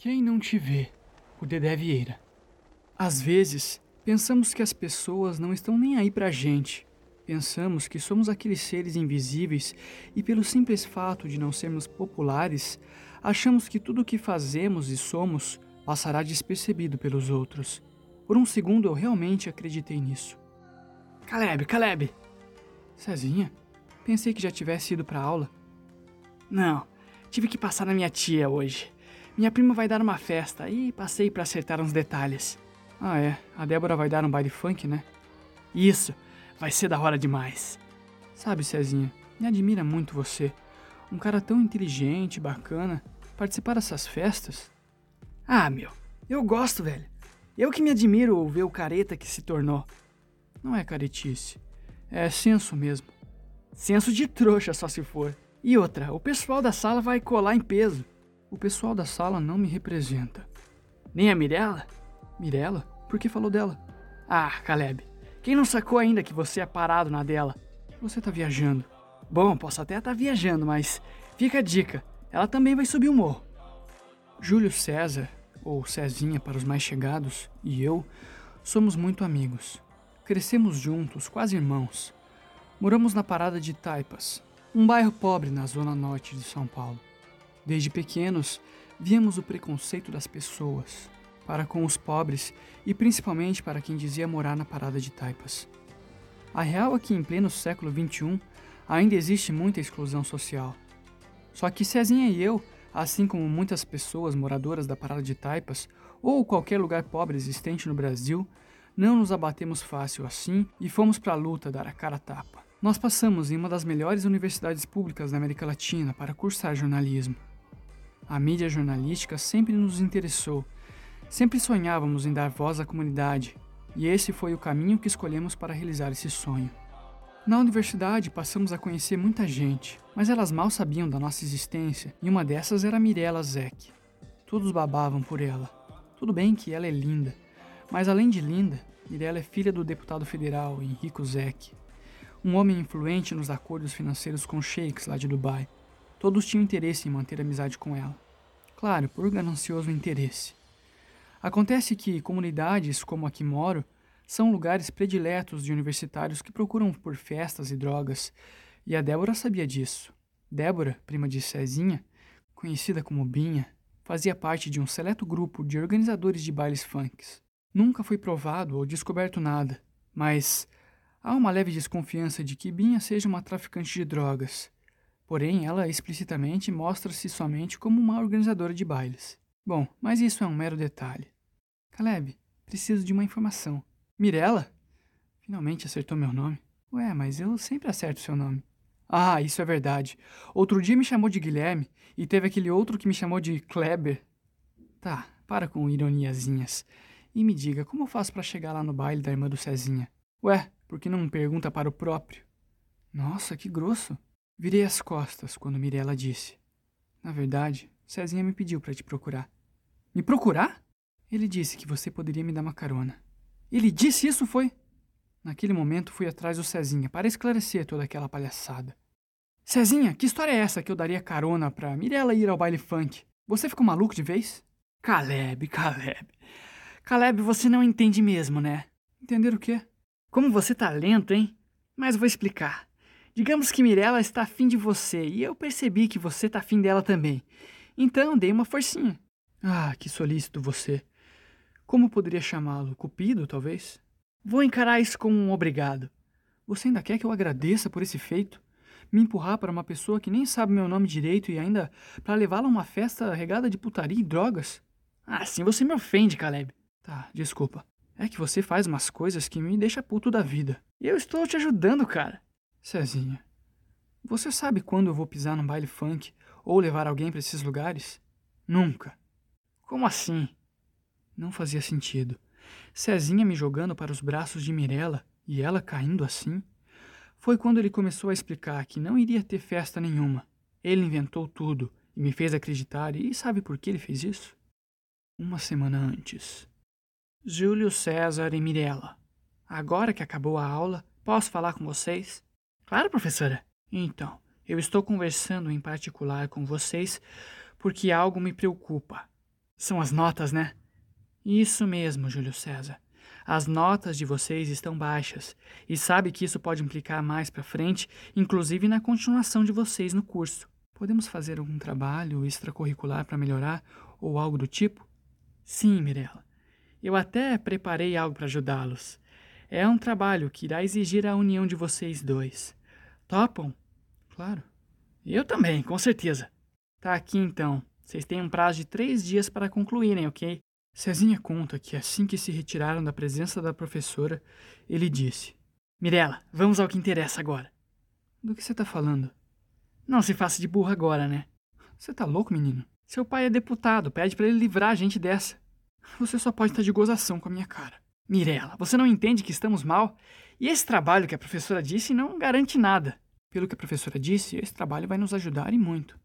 Quem não te vê? O Dedé Vieira. Às vezes, pensamos que as pessoas não estão nem aí pra gente. Pensamos que somos aqueles seres invisíveis e, pelo simples fato de não sermos populares, achamos que tudo o que fazemos e somos passará despercebido pelos outros. Por um segundo eu realmente acreditei nisso. Caleb, Caleb! Cezinha? Pensei que já tivesse ido pra aula. Não, tive que passar na minha tia hoje. Minha prima vai dar uma festa e passei para acertar uns detalhes. Ah, é. A Débora vai dar um baile funk, né? Isso. Vai ser da hora demais. Sabe, Cezinha, me admira muito você. Um cara tão inteligente, bacana. Participar dessas festas? Ah, meu. Eu gosto, velho. Eu que me admiro ver o careta que se tornou. Não é caretice. É senso mesmo. Senso de trouxa, só se for. E outra, o pessoal da sala vai colar em peso. O pessoal da sala não me representa. Nem a Mirella? Mirella? Por que falou dela? Ah, Caleb. Quem não sacou ainda que você é parado na dela? Você tá viajando. Bom, posso até estar tá viajando, mas fica a dica. Ela também vai subir o morro. Júlio César, ou Cezinha para os mais chegados, e eu somos muito amigos. Crescemos juntos, quase irmãos. Moramos na parada de Taipas, um bairro pobre na zona norte de São Paulo. Desde pequenos, víamos o preconceito das pessoas para com os pobres e principalmente para quem dizia morar na parada de taipas. A real é que em pleno século XXI ainda existe muita exclusão social. Só que Cezinha e eu, assim como muitas pessoas moradoras da parada de taipas ou qualquer lugar pobre existente no Brasil, não nos abatemos fácil assim e fomos para a luta dar a cara a tapa. Nós passamos em uma das melhores universidades públicas da América Latina para cursar jornalismo. A mídia jornalística sempre nos interessou. Sempre sonhávamos em dar voz à comunidade, e esse foi o caminho que escolhemos para realizar esse sonho. Na universidade passamos a conhecer muita gente, mas elas mal sabiam da nossa existência, e uma dessas era Mirella Zeck. Todos babavam por ela. Tudo bem que ela é linda, mas além de linda, Mirella é filha do deputado federal Henrico Zeck, um homem influente nos acordos financeiros com sheiks lá de Dubai. Todos tinham interesse em manter amizade com ela. Claro, por ganancioso interesse. Acontece que comunidades como a que moro são lugares prediletos de universitários que procuram por festas e drogas, e a Débora sabia disso. Débora, prima de Cezinha, conhecida como Binha, fazia parte de um seleto grupo de organizadores de bailes funks. Nunca foi provado ou descoberto nada, mas há uma leve desconfiança de que Binha seja uma traficante de drogas Porém, ela explicitamente mostra-se somente como uma organizadora de bailes. Bom, mas isso é um mero detalhe. Caleb, preciso de uma informação. Mirella? Finalmente acertou meu nome. Ué, mas eu sempre acerto seu nome. Ah, isso é verdade. Outro dia me chamou de Guilherme e teve aquele outro que me chamou de Kleber. Tá, para com ironiazinhas. E me diga, como eu faço para chegar lá no baile da irmã do Cezinha? Ué, por que não pergunta para o próprio? Nossa, que grosso. Virei as costas quando Mirella disse: Na verdade, Cezinha me pediu para te procurar. Me procurar? Ele disse que você poderia me dar uma carona. Ele disse isso, foi? Naquele momento fui atrás do Cezinha para esclarecer toda aquela palhaçada. Cezinha, que história é essa que eu daria carona pra Mirella ir ao baile funk? Você ficou maluco de vez? Caleb, Caleb. Caleb, você não entende mesmo, né? Entender o quê? Como você tá lento, hein? Mas vou explicar. Digamos que Mirella está afim de você e eu percebi que você está afim dela também. Então dei uma forcinha. Ah, que solícito você. Como poderia chamá-lo? Cupido, talvez? Vou encarar isso como um obrigado. Você ainda quer que eu agradeça por esse feito? Me empurrar para uma pessoa que nem sabe meu nome direito e ainda para levá-la a uma festa regada de putaria e drogas? Assim você me ofende, Caleb. Tá, desculpa. É que você faz umas coisas que me deixa puto da vida. E eu estou te ajudando, cara. Cezinha, você sabe quando eu vou pisar num baile funk ou levar alguém para esses lugares? Nunca. Como assim? Não fazia sentido. Cezinha me jogando para os braços de Mirella e ela caindo assim? Foi quando ele começou a explicar que não iria ter festa nenhuma. Ele inventou tudo e me fez acreditar, e sabe por que ele fez isso? Uma semana antes. Júlio César e Mirella. Agora que acabou a aula, posso falar com vocês? Claro, professora. Então, eu estou conversando em particular com vocês porque algo me preocupa. São as notas, né? Isso mesmo, Júlio César. As notas de vocês estão baixas e sabe que isso pode implicar mais para frente, inclusive na continuação de vocês no curso. Podemos fazer algum trabalho extracurricular para melhorar ou algo do tipo? Sim, Mirella. Eu até preparei algo para ajudá-los. É um trabalho que irá exigir a união de vocês dois. Topam? Claro. Eu também, com certeza. Tá aqui então. Vocês têm um prazo de três dias para concluírem, ok? Cezinha conta que assim que se retiraram da presença da professora, ele disse: Mirela, vamos ao que interessa agora. Do que você tá falando? Não se faça de burro agora, né? Você tá louco, menino? Seu pai é deputado, pede para ele livrar a gente dessa. Você só pode estar de gozação com a minha cara. Mirela, você não entende que estamos mal? E esse trabalho que a professora disse não garante nada. Pelo que a professora disse, esse trabalho vai nos ajudar e muito.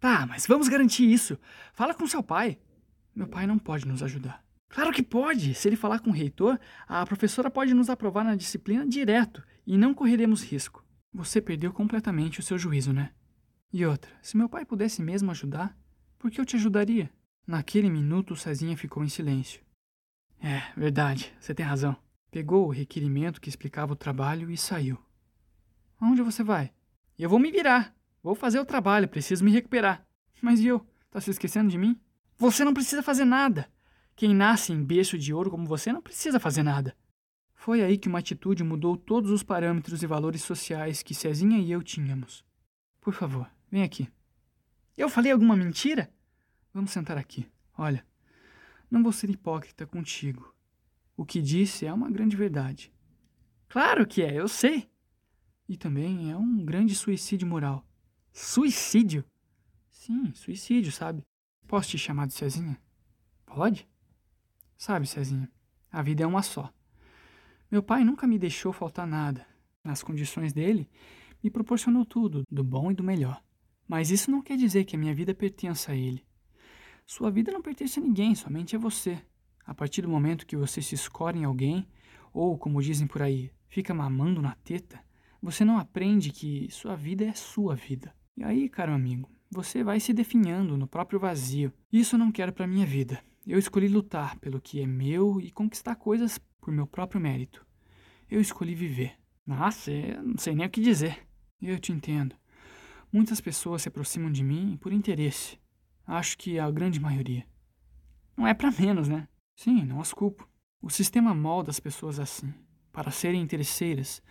Tá, mas vamos garantir isso. Fala com seu pai. Meu pai não pode nos ajudar. Claro que pode! Se ele falar com o reitor, a professora pode nos aprovar na disciplina direto e não correremos risco. Você perdeu completamente o seu juízo, né? E outra, se meu pai pudesse mesmo ajudar, por que eu te ajudaria? Naquele minuto, Cezinha ficou em silêncio. É, verdade, você tem razão. Pegou o requerimento que explicava o trabalho e saiu. Aonde você vai? Eu vou me virar. Vou fazer o trabalho, preciso me recuperar. Mas e eu? Tá se esquecendo de mim? Você não precisa fazer nada. Quem nasce em berço de ouro como você não precisa fazer nada. Foi aí que uma atitude mudou todos os parâmetros e valores sociais que Cezinha e eu tínhamos. Por favor, vem aqui. Eu falei alguma mentira? Vamos sentar aqui. Olha, não vou ser hipócrita contigo. O que disse é uma grande verdade. Claro que é, eu sei. E também é um grande suicídio moral. Suicídio? Sim, suicídio, sabe? Posso te chamar de Cezinha? Pode? Sabe, Cezinha, a vida é uma só. Meu pai nunca me deixou faltar nada. Nas condições dele, me proporcionou tudo, do bom e do melhor. Mas isso não quer dizer que a minha vida pertença a ele. Sua vida não pertence a ninguém, somente a você. A partir do momento que você se escora em alguém, ou, como dizem por aí, fica mamando na teta, você não aprende que sua vida é sua vida. E aí, caro amigo, você vai se definhando no próprio vazio. Isso não quero para minha vida. Eu escolhi lutar pelo que é meu e conquistar coisas por meu próprio mérito. Eu escolhi viver. Nossa, eu não sei nem o que dizer. Eu te entendo. Muitas pessoas se aproximam de mim por interesse. Acho que a grande maioria. Não é para menos, né? Sim, não as culpo. O sistema molda as pessoas assim, para serem interesseiras,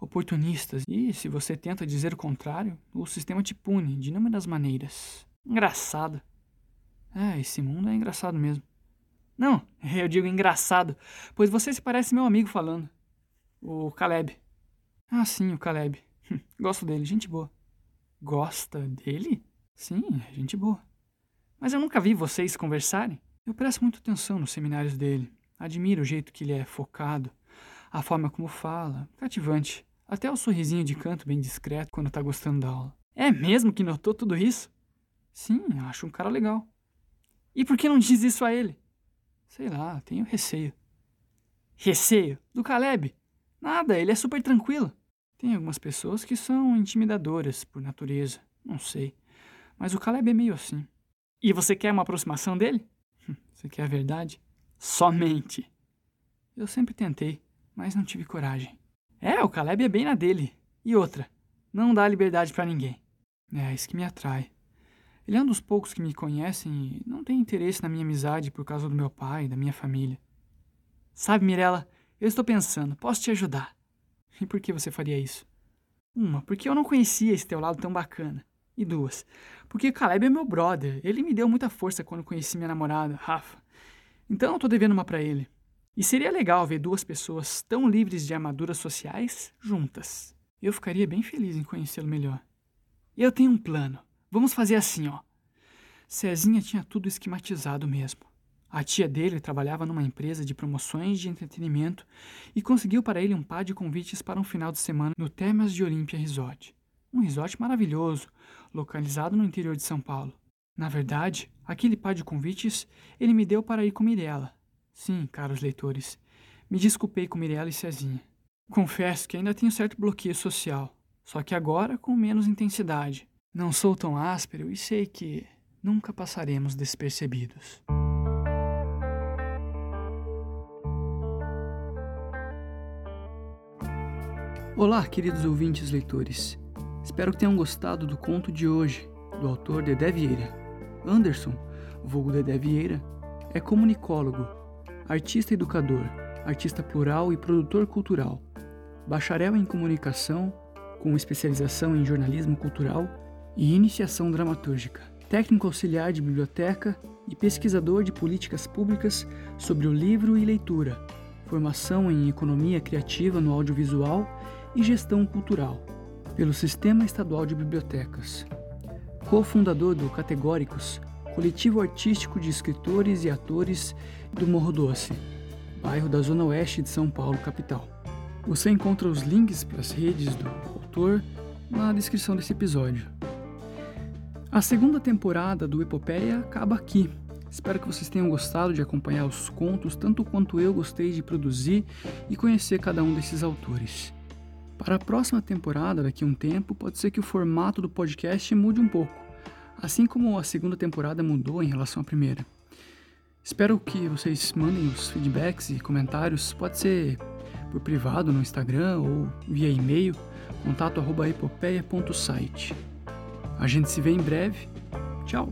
oportunistas, e se você tenta dizer o contrário, o sistema te pune de inúmeras maneiras. Engraçado. É, esse mundo é engraçado mesmo. Não, eu digo engraçado, pois você se parece meu amigo falando. O Caleb. Ah, sim, o Caleb. Gosto dele, gente boa. Gosta dele? Sim, gente boa. Mas eu nunca vi vocês conversarem. Eu presto muita atenção nos seminários dele. Admiro o jeito que ele é focado, a forma como fala, cativante. Até o sorrisinho de canto bem discreto quando tá gostando da aula. É mesmo que notou tudo isso? Sim, acho um cara legal. E por que não diz isso a ele? Sei lá, tenho receio. Receio? Do Caleb? Nada, ele é super tranquilo. Tem algumas pessoas que são intimidadoras por natureza, não sei. Mas o Caleb é meio assim. E você quer uma aproximação dele? Você quer a verdade? Somente. Eu sempre tentei, mas não tive coragem. É, o Caleb é bem na dele. E outra, não dá liberdade para ninguém. É isso que me atrai. Ele é um dos poucos que me conhecem e não tem interesse na minha amizade por causa do meu pai e da minha família. Sabe, Mirella, eu estou pensando, posso te ajudar. E por que você faria isso? Uma, porque eu não conhecia esse teu lado tão bacana. E duas, porque Caleb é meu brother. Ele me deu muita força quando conheci minha namorada, Rafa. Então eu tô devendo uma para ele. E seria legal ver duas pessoas tão livres de armaduras sociais juntas. Eu ficaria bem feliz em conhecê-lo melhor. Eu tenho um plano. Vamos fazer assim, ó. Cezinha tinha tudo esquematizado mesmo. A tia dele trabalhava numa empresa de promoções de entretenimento e conseguiu para ele um par de convites para um final de semana no Termas de Olímpia Resort. Um resort maravilhoso, localizado no interior de São Paulo. Na verdade, aquele par de convites ele me deu para ir com Mirella, Sim, caros leitores, me desculpei com Mirella e Cezinha. Confesso que ainda tenho certo bloqueio social, só que agora com menos intensidade. Não sou tão áspero e sei que, nunca passaremos despercebidos. Olá, queridos ouvintes leitores. Espero que tenham gostado do conto de hoje, do autor Dedé Vieira. Anderson, vulgo Dedé Vieira, é comunicólogo, artista educador, artista plural e produtor cultural, bacharel em comunicação, com especialização em jornalismo cultural e iniciação dramatúrgica, técnico auxiliar de biblioteca e pesquisador de políticas públicas sobre o livro e leitura, formação em economia criativa no audiovisual e gestão cultural, pelo Sistema Estadual de Bibliotecas. Co-fundador do Categóricos, coletivo artístico de escritores e atores do Morro Doce, bairro da Zona Oeste de São Paulo, capital. Você encontra os links para as redes do autor na descrição desse episódio. A segunda temporada do Epopeia acaba aqui. Espero que vocês tenham gostado de acompanhar os contos tanto quanto eu gostei de produzir e conhecer cada um desses autores. Para a próxima temporada, daqui a um tempo, pode ser que o formato do podcast mude um pouco, assim como a segunda temporada mudou em relação à primeira. Espero que vocês mandem os feedbacks e comentários, pode ser por privado no Instagram ou via e-mail, contato@epopeia.site. A gente se vê em breve. Tchau.